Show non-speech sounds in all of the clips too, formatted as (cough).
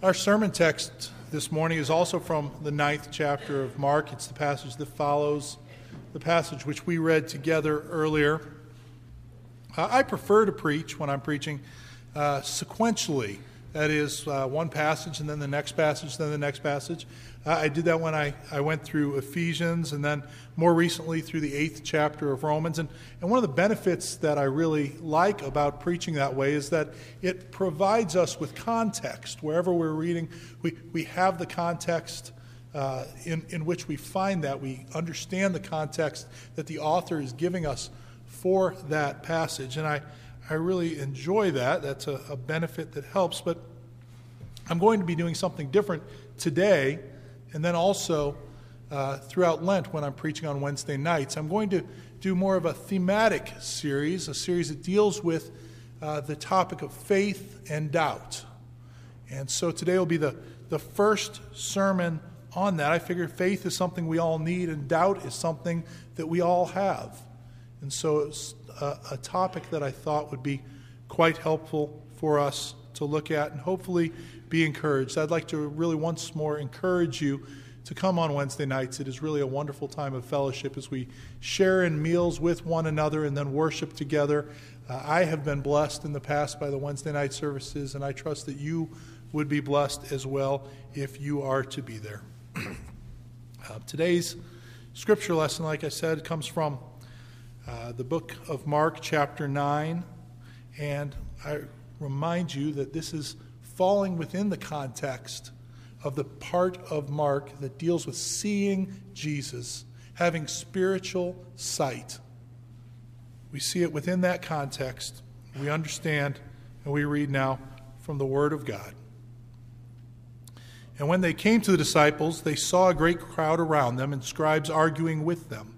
Our sermon text this morning is also from the ninth chapter of Mark. It's the passage that follows the passage which we read together earlier. Uh, I prefer to preach when I'm preaching uh, sequentially. That is, uh, one passage and then the next passage, then the next passage. Uh, I did that when I, I went through Ephesians and then more recently through the eighth chapter of Romans. And, and one of the benefits that I really like about preaching that way is that it provides us with context. Wherever we're reading, we, we have the context uh, in, in which we find that. We understand the context that the author is giving us for that passage. And I, I really enjoy that. That's a, a benefit that helps. But I'm going to be doing something different today and then also uh, throughout Lent when I'm preaching on Wednesday nights. I'm going to do more of a thematic series, a series that deals with uh, the topic of faith and doubt. And so today will be the, the first sermon on that. I figure faith is something we all need, and doubt is something that we all have. And so it's a, a topic that I thought would be quite helpful for us to look at and hopefully be encouraged. I'd like to really once more encourage you to come on Wednesday nights. It is really a wonderful time of fellowship as we share in meals with one another and then worship together. Uh, I have been blessed in the past by the Wednesday night services, and I trust that you would be blessed as well if you are to be there. (clears throat) uh, today's scripture lesson, like I said, comes from uh, the book of Mark, chapter 9, and I remind you that this is falling within the context of the part of Mark that deals with seeing Jesus, having spiritual sight. We see it within that context. We understand, and we read now from the Word of God. And when they came to the disciples, they saw a great crowd around them and scribes arguing with them.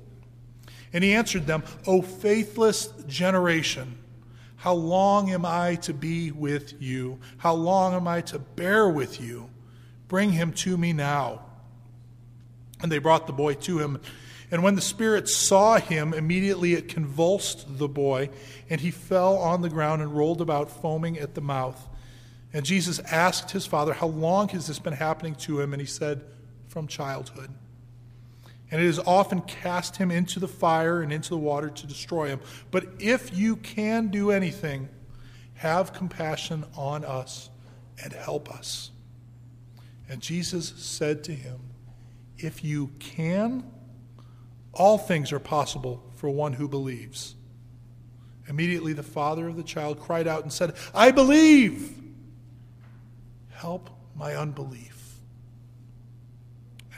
And he answered them, O faithless generation, how long am I to be with you? How long am I to bear with you? Bring him to me now. And they brought the boy to him. And when the Spirit saw him, immediately it convulsed the boy, and he fell on the ground and rolled about, foaming at the mouth. And Jesus asked his father, How long has this been happening to him? And he said, From childhood. And it has often cast him into the fire and into the water to destroy him. But if you can do anything, have compassion on us and help us. And Jesus said to him, If you can, all things are possible for one who believes. Immediately the father of the child cried out and said, I believe. Help my unbelief.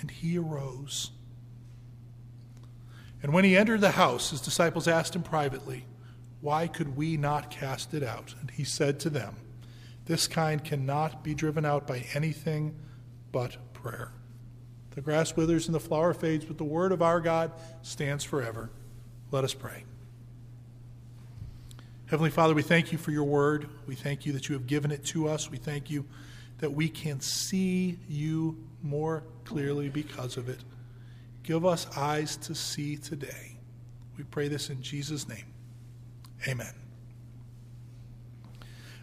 and he arose. And when he entered the house, his disciples asked him privately, Why could we not cast it out? And he said to them, this kind cannot be driven out by anything but prayer. The grass withers and the flower fades, but the word of our God stands forever. Let us pray. Heavenly Father, we thank you for your word. We thank you that you have given it to us. We thank you that we can see you more clearly because of it. Give us eyes to see today. We pray this in Jesus' name. Amen.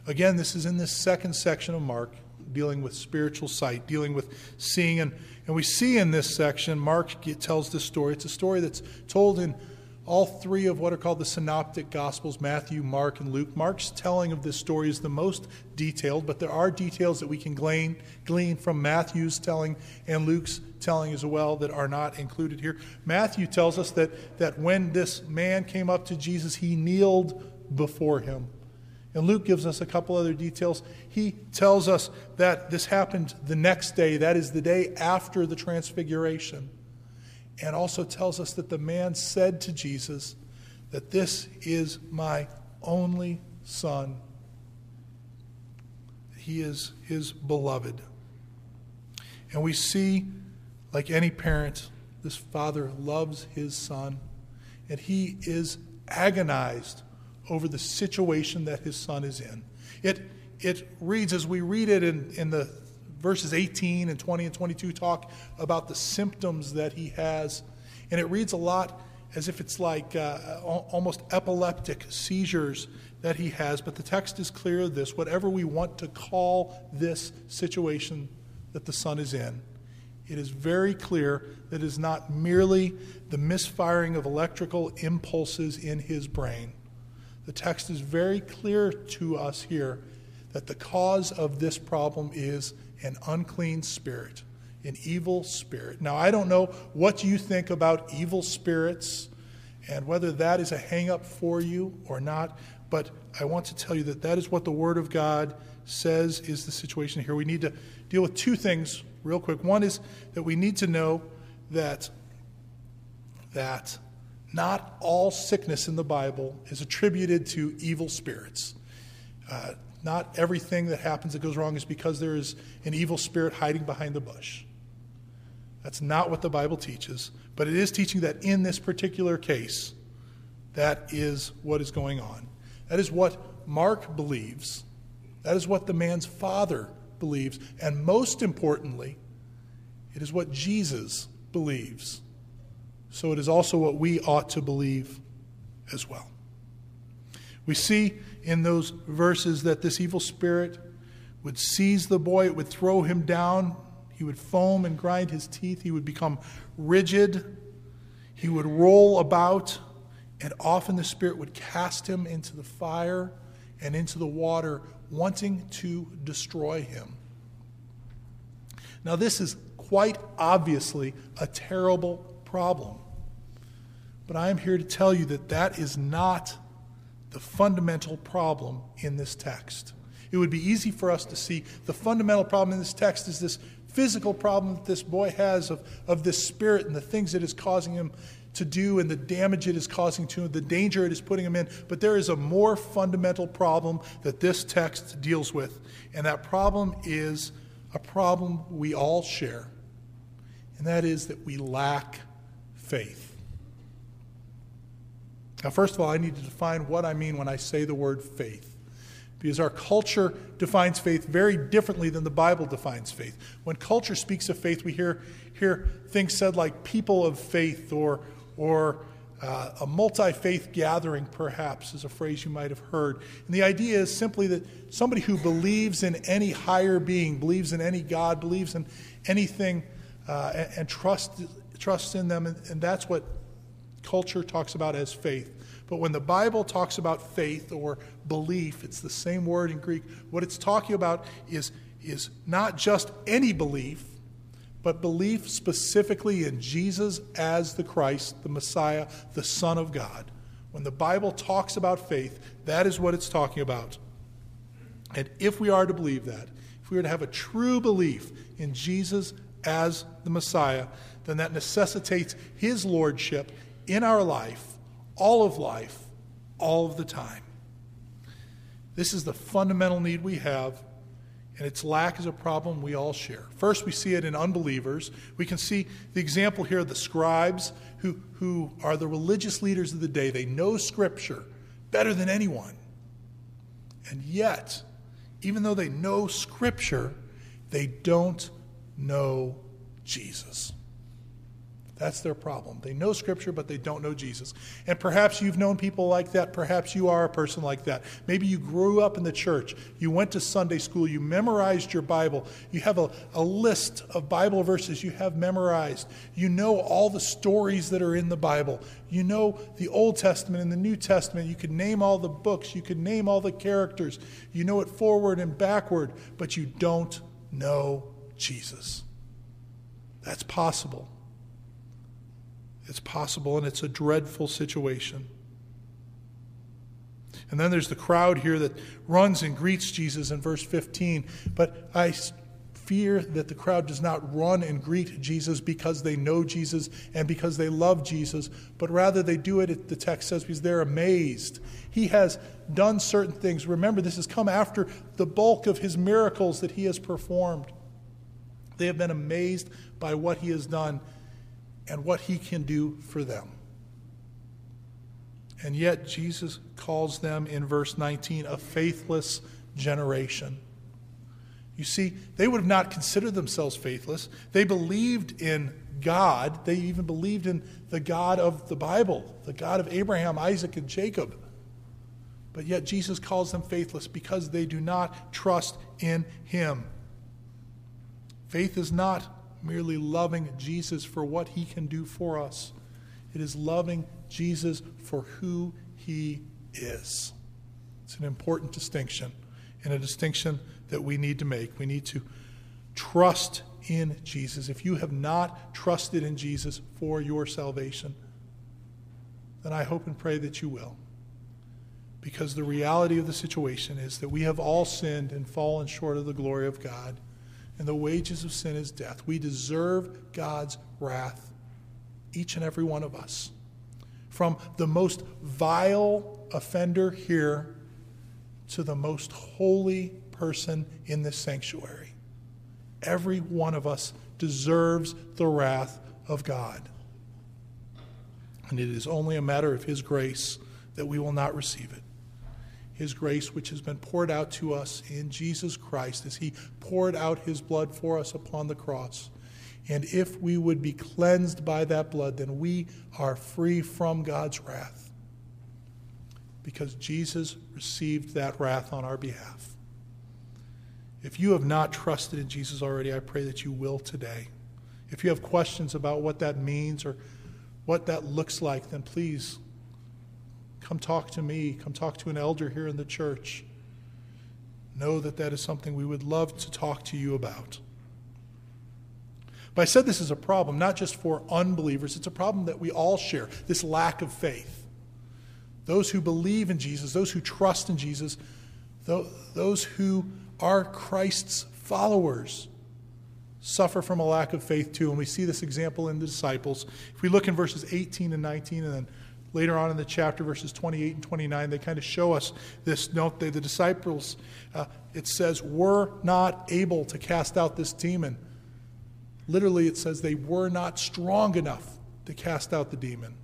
Again, this is in this second section of Mark, dealing with spiritual sight, dealing with seeing. And, and we see in this section, Mark tells this story. It's a story that's told in all three of what are called the synoptic gospels Matthew, Mark, and Luke. Mark's telling of this story is the most detailed, but there are details that we can glean, glean from Matthew's telling and Luke's telling as well that are not included here. Matthew tells us that, that when this man came up to Jesus, he kneeled before him. And Luke gives us a couple other details. He tells us that this happened the next day, that is the day after the transfiguration. And also tells us that the man said to Jesus that this is my only son. He is his beloved. And we see, like any parent, this father loves his son, and he is agonized over the situation that his son is in. It, it reads, as we read it in, in the verses 18 and 20 and 22, talk about the symptoms that he has. And it reads a lot as if it's like uh, almost epileptic seizures that he has. But the text is clear of this whatever we want to call this situation that the son is in, it is very clear that it is not merely the misfiring of electrical impulses in his brain the text is very clear to us here that the cause of this problem is an unclean spirit, an evil spirit. Now, I don't know what you think about evil spirits and whether that is a hang up for you or not, but I want to tell you that that is what the Word of God says is the situation here. We need to deal with two things real quick. One is that we need to know that that not all sickness in the Bible is attributed to evil spirits. Uh, not everything that happens that goes wrong is because there is an evil spirit hiding behind the bush. That's not what the Bible teaches, but it is teaching that in this particular case, that is what is going on. That is what Mark believes. That is what the man's father believes. And most importantly, it is what Jesus believes so it is also what we ought to believe as well. We see in those verses that this evil spirit would seize the boy, it would throw him down, he would foam and grind his teeth, he would become rigid, he would roll about, and often the spirit would cast him into the fire and into the water, wanting to destroy him. Now, this is quite obviously a terrible problem. But I am here to tell you that that is not the fundamental problem in this text. It would be easy for us to see the fundamental problem in this text is this physical problem that this boy has of, of this spirit and the things it is causing him to do and the damage it is causing to him, the danger it is putting him in. But there is a more fundamental problem that this text deals with, and that problem is a problem we all share, and that is that we lack faith. Now, first of all, I need to define what I mean when I say the word faith. Because our culture defines faith very differently than the Bible defines faith. When culture speaks of faith, we hear, hear things said like people of faith or, or uh, a multi faith gathering, perhaps, is a phrase you might have heard. And the idea is simply that somebody who believes in any higher being, believes in any God, believes in anything, uh, and, and trusts, trusts in them, and, and that's what culture talks about as faith. But when the Bible talks about faith or belief, it's the same word in Greek. What it's talking about is, is not just any belief, but belief specifically in Jesus as the Christ, the Messiah, the Son of God. When the Bible talks about faith, that is what it's talking about. And if we are to believe that, if we are to have a true belief in Jesus as the Messiah, then that necessitates his lordship in our life, all of life, all of the time. This is the fundamental need we have, and its lack is a problem we all share. First, we see it in unbelievers. We can see the example here of the scribes, who, who are the religious leaders of the day. They know Scripture better than anyone. And yet, even though they know Scripture, they don't know Jesus. That's their problem. They know Scripture, but they don't know Jesus. And perhaps you've known people like that. Perhaps you are a person like that. Maybe you grew up in the church. You went to Sunday school. You memorized your Bible. You have a, a list of Bible verses you have memorized. You know all the stories that are in the Bible. You know the Old Testament and the New Testament. You can name all the books. You can name all the characters. You know it forward and backward, but you don't know Jesus. That's possible. It's possible, and it's a dreadful situation. And then there's the crowd here that runs and greets Jesus in verse 15. But I fear that the crowd does not run and greet Jesus because they know Jesus and because they love Jesus, but rather they do it, the text says, because they're amazed. He has done certain things. Remember, this has come after the bulk of his miracles that he has performed. They have been amazed by what he has done and what he can do for them. And yet, Jesus calls them in verse 19 a faithless generation. You see, they would have not considered themselves faithless. They believed in God. They even believed in the God of the Bible, the God of Abraham, Isaac, and Jacob. But yet, Jesus calls them faithless because they do not trust in Him. Faith is not merely loving Jesus for what he can do for us. It is loving Jesus for who he is. It's an important distinction, and a distinction that we need to make. We need to trust in Jesus. If you have not trusted in Jesus for your salvation, then I hope and pray that you will. Because the reality of the situation is that we have all sinned and fallen short of the glory of God and the wages of sin is death. We deserve God's wrath, each and every one of us. From the most vile offender here to the most holy person in this sanctuary. Every one of us deserves the wrath of God. And it is only a matter of His grace that we will not receive it. His grace, which has been poured out to us in Jesus Christ as He poured out His blood for us upon the cross. And if we would be cleansed by that blood, then we are free from God's wrath. Because Jesus received that wrath on our behalf. If you have not trusted in Jesus already, I pray that you will today. If you have questions about what that means or what that looks like, then please Come talk to me. Come talk to an elder here in the church. Know that that is something we would love to talk to you about. But I said this is a problem, not just for unbelievers, it's a problem that we all share this lack of faith. Those who believe in Jesus, those who trust in Jesus, those who are Christ's followers suffer from a lack of faith too. And we see this example in the disciples. If we look in verses 18 and 19 and then later on in the chapter, verses 28 and 29, they kind of show us this. Note they, the disciples, uh, it says, were not able to cast out this demon. Literally, it says they were not strong enough to cast out the demon.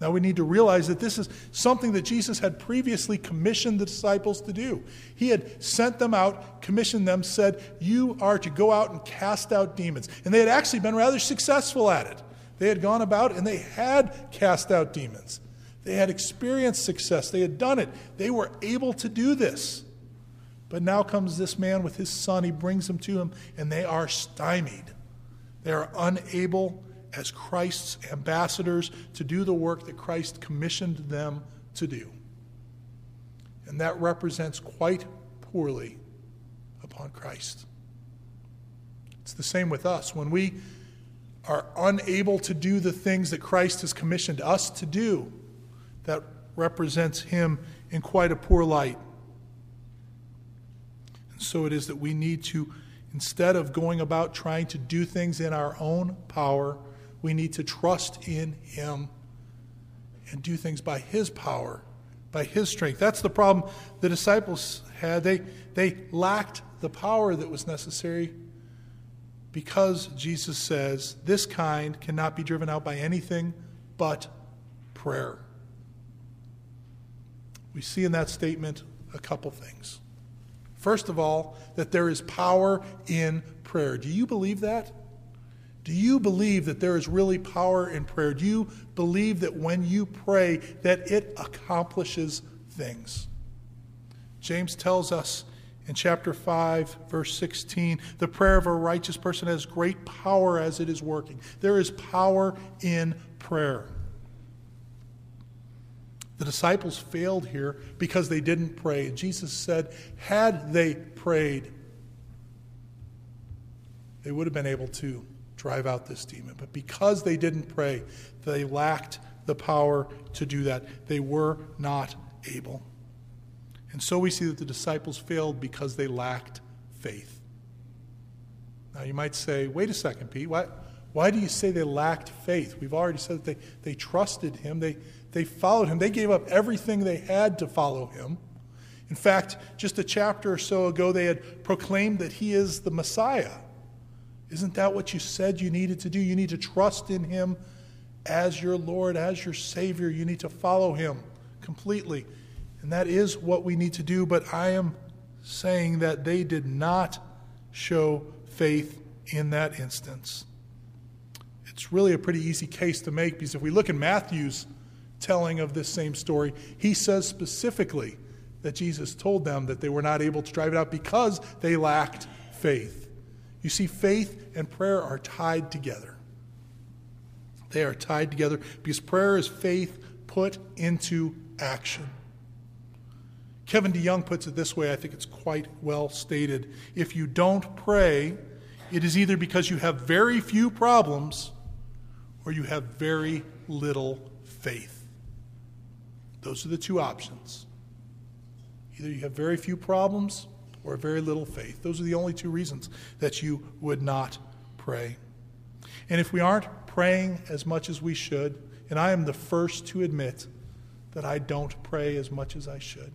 Now we need to realize that this is something that Jesus had previously commissioned the disciples to do. He had sent them out, commissioned them, said, You are to go out and cast out demons. And they had actually been rather successful at it. They had gone about and they had cast out demons. They had experienced success. They had done it. They were able to do this. But now comes this man with his son. He brings them to him, and they are stymied. They are unable, as Christ's ambassadors, to do the work that Christ commissioned them to do. And that represents quite poorly upon Christ. It's the same with us. When we are unable to do the things that Christ has commissioned us to do, that represents him in quite a poor light. And so it is that we need to, instead of going about trying to do things in our own power, we need to trust in him and do things by his power, by his strength. That's the problem the disciples had. They, they lacked the power that was necessary because Jesus says this kind cannot be driven out by anything but prayer. We see in that statement a couple things. First of all, that there is power in prayer. Do you believe that? Do you believe that there is really power in prayer? Do you believe that when you pray that it accomplishes things? James tells us in chapter 5 verse 16, the prayer of a righteous person has great power as it is working. There is power in prayer. The disciples failed here because they didn't pray. Jesus said, had they prayed, they would have been able to drive out this demon. But because they didn't pray, they lacked the power to do that. They were not able. And so we see that the disciples failed because they lacked faith. Now you might say, wait a second, Pete, why, why do you say they lacked faith? We've already said that they, they trusted him, they, they followed him, they gave up everything they had to follow him. In fact, just a chapter or so ago, they had proclaimed that he is the Messiah. Isn't that what you said you needed to do? You need to trust in Him as your Lord, as your Savior. You need to follow Him completely. And that is what we need to do. But I am saying that they did not show faith in that instance. It's really a pretty easy case to make because if we look in Matthew's telling of this same story, he says specifically that Jesus told them that they were not able to drive it out because they lacked faith. You see, faith and prayer are tied together. They are tied together because prayer is faith put into action. Kevin DeYoung puts it this way, I think it's quite well stated. If you don't pray, it is either because you have very few problems or you have very little faith. Those are the two options. Either you have very few problems or very little faith. Those are the only two reasons that you would not pray. And if we aren't praying as much as we should, and I am the first to admit that I don't pray as much as I should,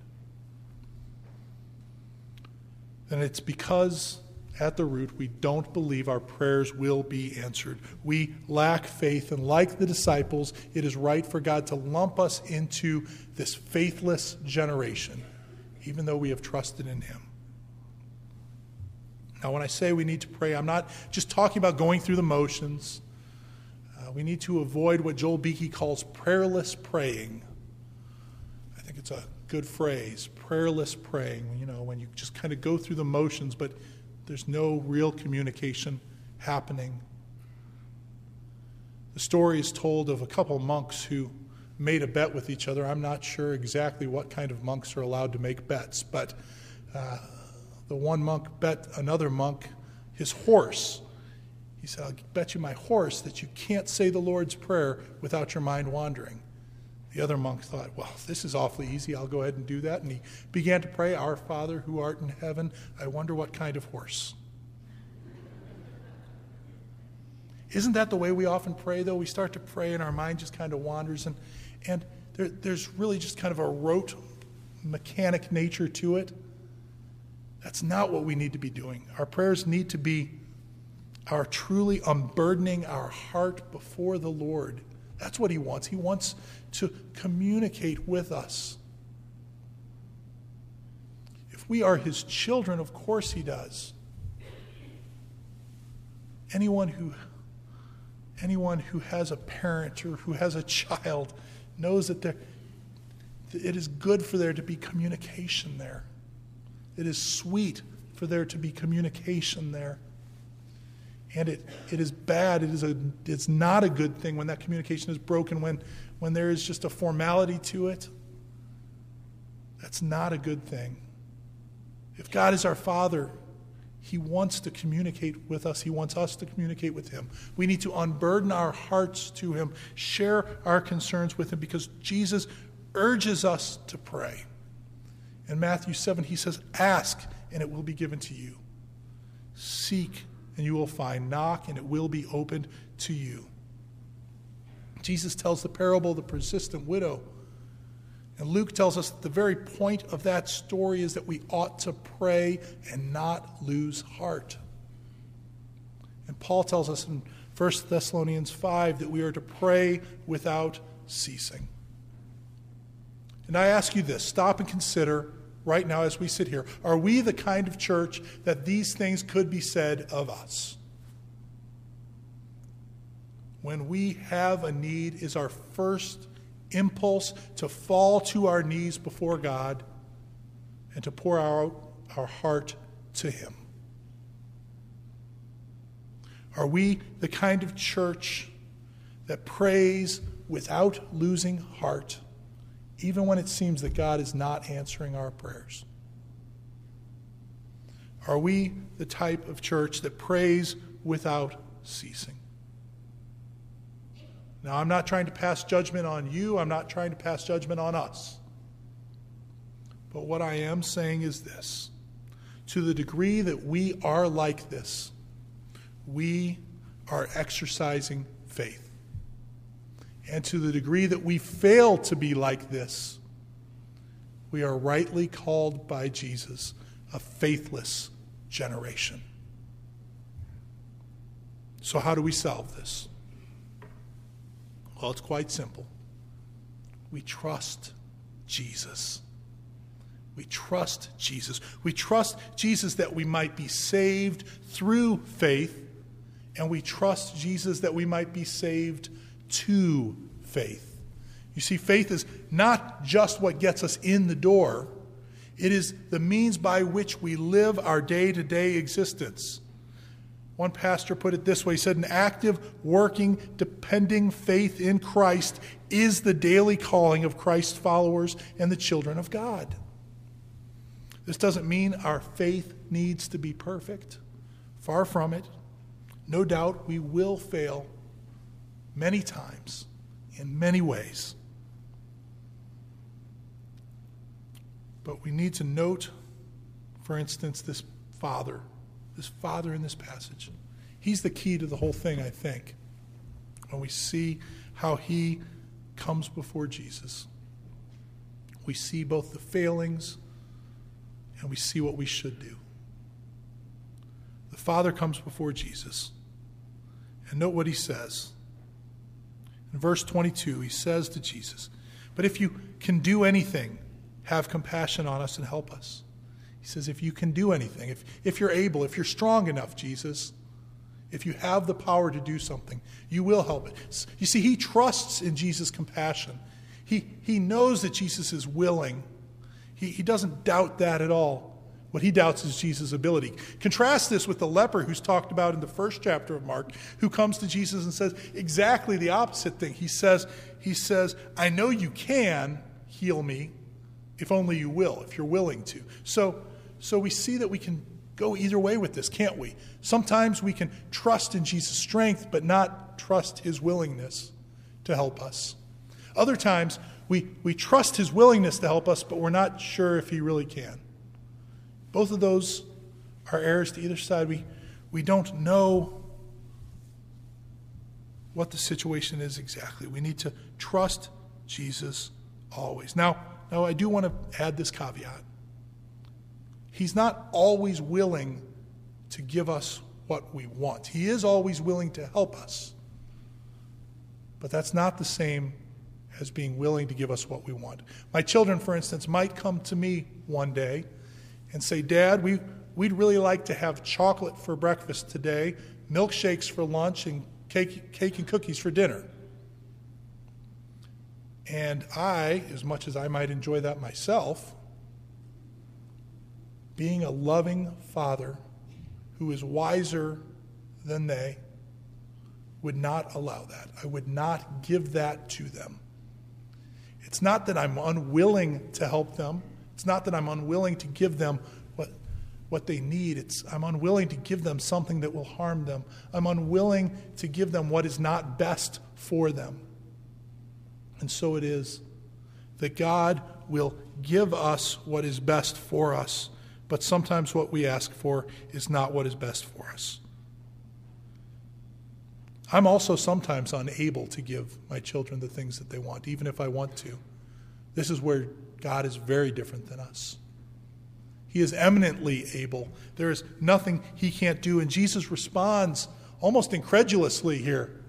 then it's because at the root we don't believe our prayers will be answered. We lack faith, and like the disciples, it is right for God to lump us into this faithless generation, even though we have trusted in Him. Now, when I say we need to pray, I'm not just talking about going through the motions. Uh, we need to avoid what Joel Beeke calls prayerless praying. I think it's a good phrase, prayerless praying, you know, when you just kind of go through the motions, but there's no real communication happening. The story is told of a couple monks who made a bet with each other. I'm not sure exactly what kind of monks are allowed to make bets, but uh, the one monk bet another monk his horse. He said, I'll bet you my horse that you can't say the Lord's Prayer without your mind wandering. The other monk thought, well, this is awfully easy. I'll go ahead and do that. And he began to pray, Our Father who art in heaven. I wonder what kind of horse. Isn't that the way we often pray, though? We start to pray and our mind just kind of wanders, and, and there, there's really just kind of a rote, mechanic nature to it. That's not what we need to be doing. Our prayers need to be our truly unburdening our heart before the Lord. That's what He wants. He wants to communicate with us. If we are His children, of course He does. Anyone who anyone who has a parent or who has a child knows that it is good for there to be communication there. It is sweet for there to be communication there. And it, it is bad, it is a, it's not a good thing when that communication is broken, when, when there is just a formality to it. That's not a good thing. If God is our Father, He wants to communicate with us. He wants us to communicate with Him. We need to unburden our hearts to Him, share our concerns with Him, because Jesus urges us to pray. In Matthew 7, he says, Ask, and it will be given to you. Seek, and you will find. Knock, and it will be opened to you. Jesus tells the parable of the persistent widow. And Luke tells us that the very point of that story is that we ought to pray and not lose heart. And Paul tells us in 1 Thessalonians 5 that we are to pray without ceasing. And I ask you this stop and consider right now as we sit here? Are we the kind of church that these things could be said of us? when we have a need, is our first impulse to fall to our knees before God and to pour out our heart to Him? Are we the kind of church that prays without losing heart, even when it seems that God is not answering our prayers? Are we the type of church that prays without ceasing? Now, I'm not trying to pass judgment on you, I'm not trying to pass judgment on us. But what I am saying is this to the degree that we are like this, we are exercising. And to the degree that we fail to be like this, we are rightly called by Jesus a faithless generation. So, how do we solve this? Well, it's quite simple. We trust Jesus. We trust Jesus. We trust Jesus that we might be saved through faith, and we trust Jesus that we might be saved to faith. You see, faith is not just what gets us in the door, it is the means by which we live our day to day existence. One pastor put it this way he said, An active, working, depending faith in Christ is the daily calling of Christ's followers and the children of God. This doesn't mean our faith needs to be perfect. Far from it. No doubt we will fail many times in many ways. But we need to note, for instance, this father, this father in this passage. He's the key to the whole thing, I think. When we see how he comes before Jesus, we see both the failings and we see what we should do. The father comes before Jesus. And note what he says. In verse 22, he says to Jesus, But if you can do anything, have compassion on us and help us. He says, if you can do anything, if, if you're able, if you're strong enough, Jesus, if you have the power to do something, you will help it. You see, he trusts in Jesus' compassion. He, he knows that Jesus is willing. He, he doesn't doubt that at all. What he doubts is Jesus' ability. Contrast this with the leper who's talked about in the first chapter of Mark, who comes to Jesus and says exactly the opposite thing. He says, he says, I know you can heal me, if only you will, if you're willing to. So, so we see that we can go either way with this, can't we? Sometimes we can trust in Jesus' strength, but not trust his willingness to help us. Other times, we, we trust his willingness to help us, but we're not sure if he really can. Both of those are errors to either side. We, we don't know what the situation is exactly. We need to trust Jesus always. Now, now, I do want to add this caveat. He's not always willing to give us what we want, He is always willing to help us. But that's not the same as being willing to give us what we want. My children, for instance, might come to me one day and say, Dad, we, we'd really like to have chocolate for breakfast today, milkshakes for lunch, and cake, cake and cookies for dinner. And I, as much as I might enjoy that myself, being a loving father who is wiser than they, would not allow that. I would not give that to them. It's not that I'm unwilling to help them. It's not that I'm unwilling to give them what, what they need. It's I'm unwilling to give them something that will harm them. I'm unwilling to give them what is not best for them. And so it is that God will give us what is best for us, but sometimes what we ask for is not what is best for us. I'm also sometimes unable to give my children the things that they want, even if I want to. This is where God is very different than us. He is eminently able. There is nothing he can't do. And Jesus responds almost incredulously here,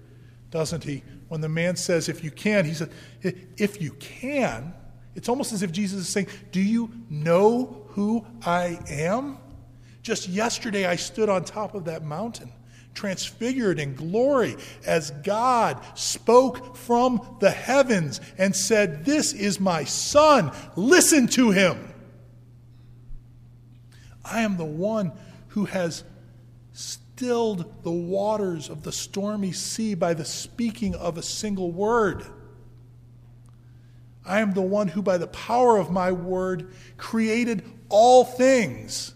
doesn't he? when the man says, If you can, he said, If you can, it's almost as if Jesus is saying, Do you know who I am? Just yesterday, I stood on top of that mountain transfigured in glory as God spoke from the heavens and said, This is my Son, listen to him. I am the one who has stilled the waters of the stormy sea by the speaking of a single word. I am the one who, by the power of my word, created all things.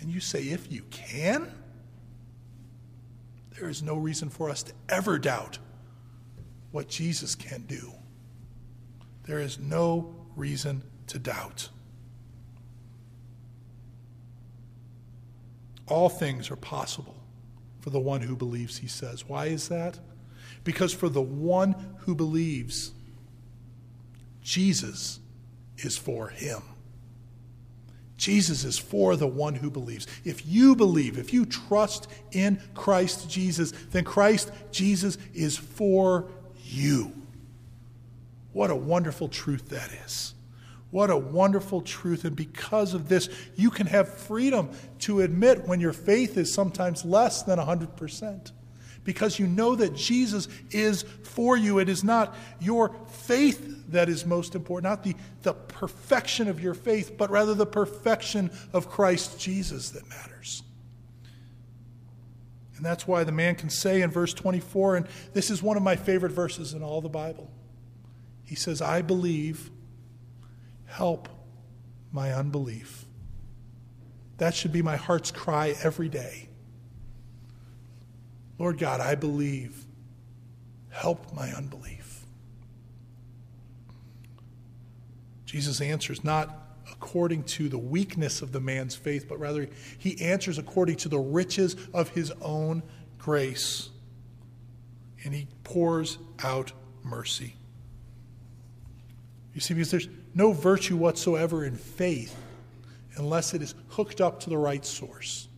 And you say, if you can? There is no reason for us to ever doubt what Jesus can do. There is no reason to doubt. All things are possible for the one who believes, he says. Why is that? Because for the one who believes, Jesus is for him. Jesus is for the one who believes. If you believe, if you trust in Christ Jesus, then Christ Jesus is for you. What a wonderful truth that is. What a wonderful truth. And because of this, you can have freedom to admit when your faith is sometimes less than 100%. Because you know that Jesus is for you. It is not your faith that is most important, not the, the perfection of your faith, but rather the perfection of Christ Jesus that matters. And that's why the man can say in verse 24, and this is one of my favorite verses in all the Bible. He says, I believe Help my unbelief. That should be my heart's cry every day. Lord God, I believe. Help my unbelief. Jesus answers not according to the weakness of the man's faith, but rather he answers according to the riches of his own grace. And he pours out mercy. You see, because there's no virtue whatsoever in faith unless it is hooked up to the right source.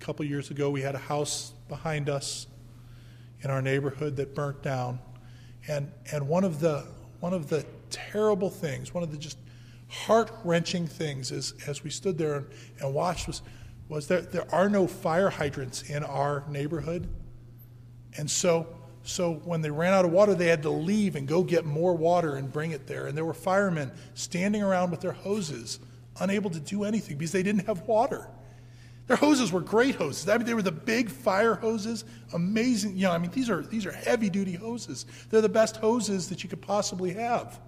A couple years ago, we had a house behind us in our neighborhood that burnt down. And, and one, of the, one of the terrible things, one of the just heart wrenching things is, as we stood there and, and watched was, was there, there are no fire hydrants in our neighborhood. And so so when they ran out of water, they had to leave and go get more water and bring it there. And there were firemen standing around with their hoses, unable to do anything because they didn't have water. Their hoses were great hoses. I mean, they were the big fire hoses, amazing. You know, I mean, these are these are heavy duty hoses. They're the best hoses that you could possibly have.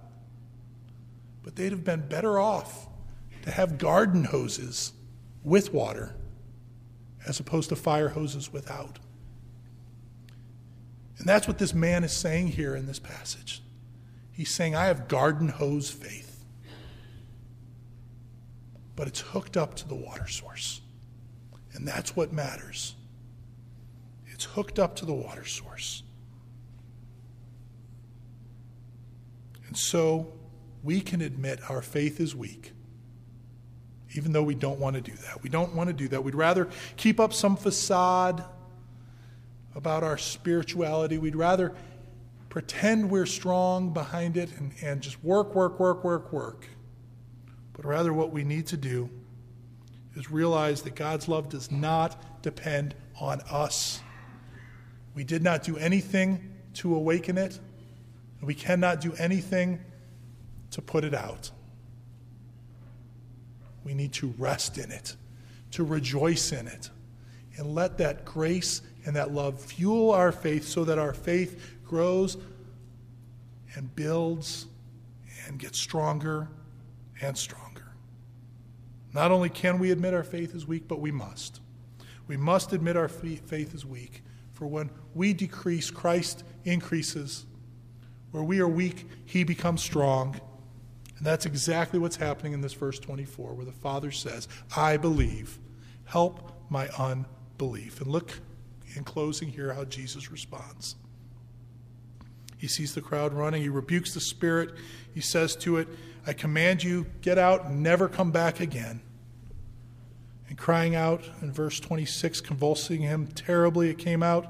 But they'd have been better off to have garden hoses with water as opposed to fire hoses without. And that's what this man is saying here in this passage. He's saying, I have garden hose faith, but it's hooked up to the water source. And that's what matters. It's hooked up to the water source. And so we can admit our faith is weak, even though we don't want to do that. We don't want to do that. We'd rather keep up some facade about our spirituality. We'd rather pretend we're strong behind it and, and just work, work, work, work, work. But rather, what we need to do is realize that God's love does not depend on us. We did not do anything to awaken it, and we cannot do anything to put it out. We need to rest in it, to rejoice in it, and let that grace and that love fuel our faith so that our faith grows and builds and gets stronger and stronger. Not only can we admit our faith is weak, but we must. We must admit our faith is weak. For when we decrease, Christ increases. Where we are weak, he becomes strong. And that's exactly what's happening in this verse 24, where the Father says, I believe. Help my unbelief. And look in closing, here how Jesus responds. He sees the crowd running. He rebukes the spirit. He says to it, I command you, get out, never come back again. And crying out in verse 26, convulsing him terribly, it came out.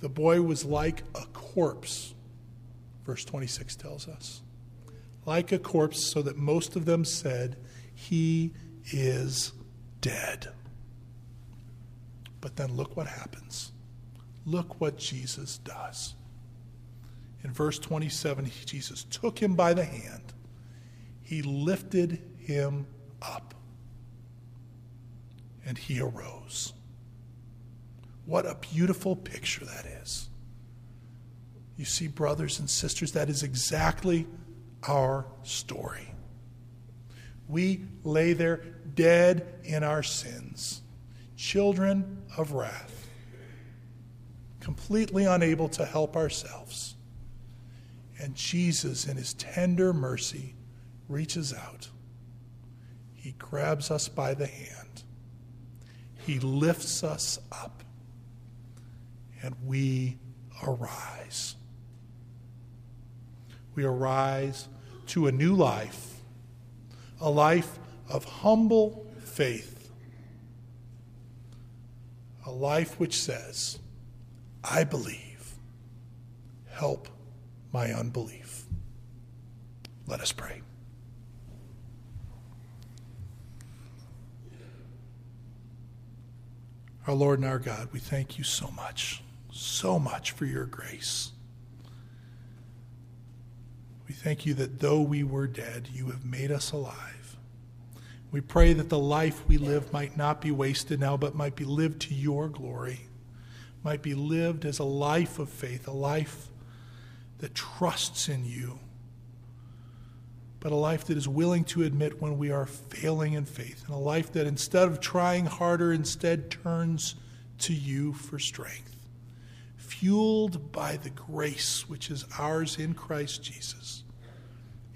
The boy was like a corpse, verse 26 tells us. Like a corpse, so that most of them said, He is dead. But then look what happens. Look what Jesus does. In verse 27, Jesus took him by the hand, he lifted him up, and he arose. What a beautiful picture that is. You see, brothers and sisters, that is exactly our story. We lay there dead in our sins, children of wrath, completely unable to help ourselves. And Jesus, in his tender mercy, reaches out. He grabs us by the hand. He lifts us up. And we arise. We arise to a new life, a life of humble faith, a life which says, I believe, help my unbelief. Let us pray. Our Lord and our God, we thank you so much, so much for your grace. We thank you that though we were dead, you have made us alive. We pray that the life we live might not be wasted now, but might be lived to your glory, might be lived as a life of faith, a life that trusts in you, but a life that is willing to admit when we are failing in faith, and a life that instead of trying harder, instead turns to you for strength, fueled by the grace which is ours in Christ Jesus,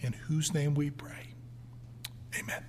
in whose name we pray. Amen.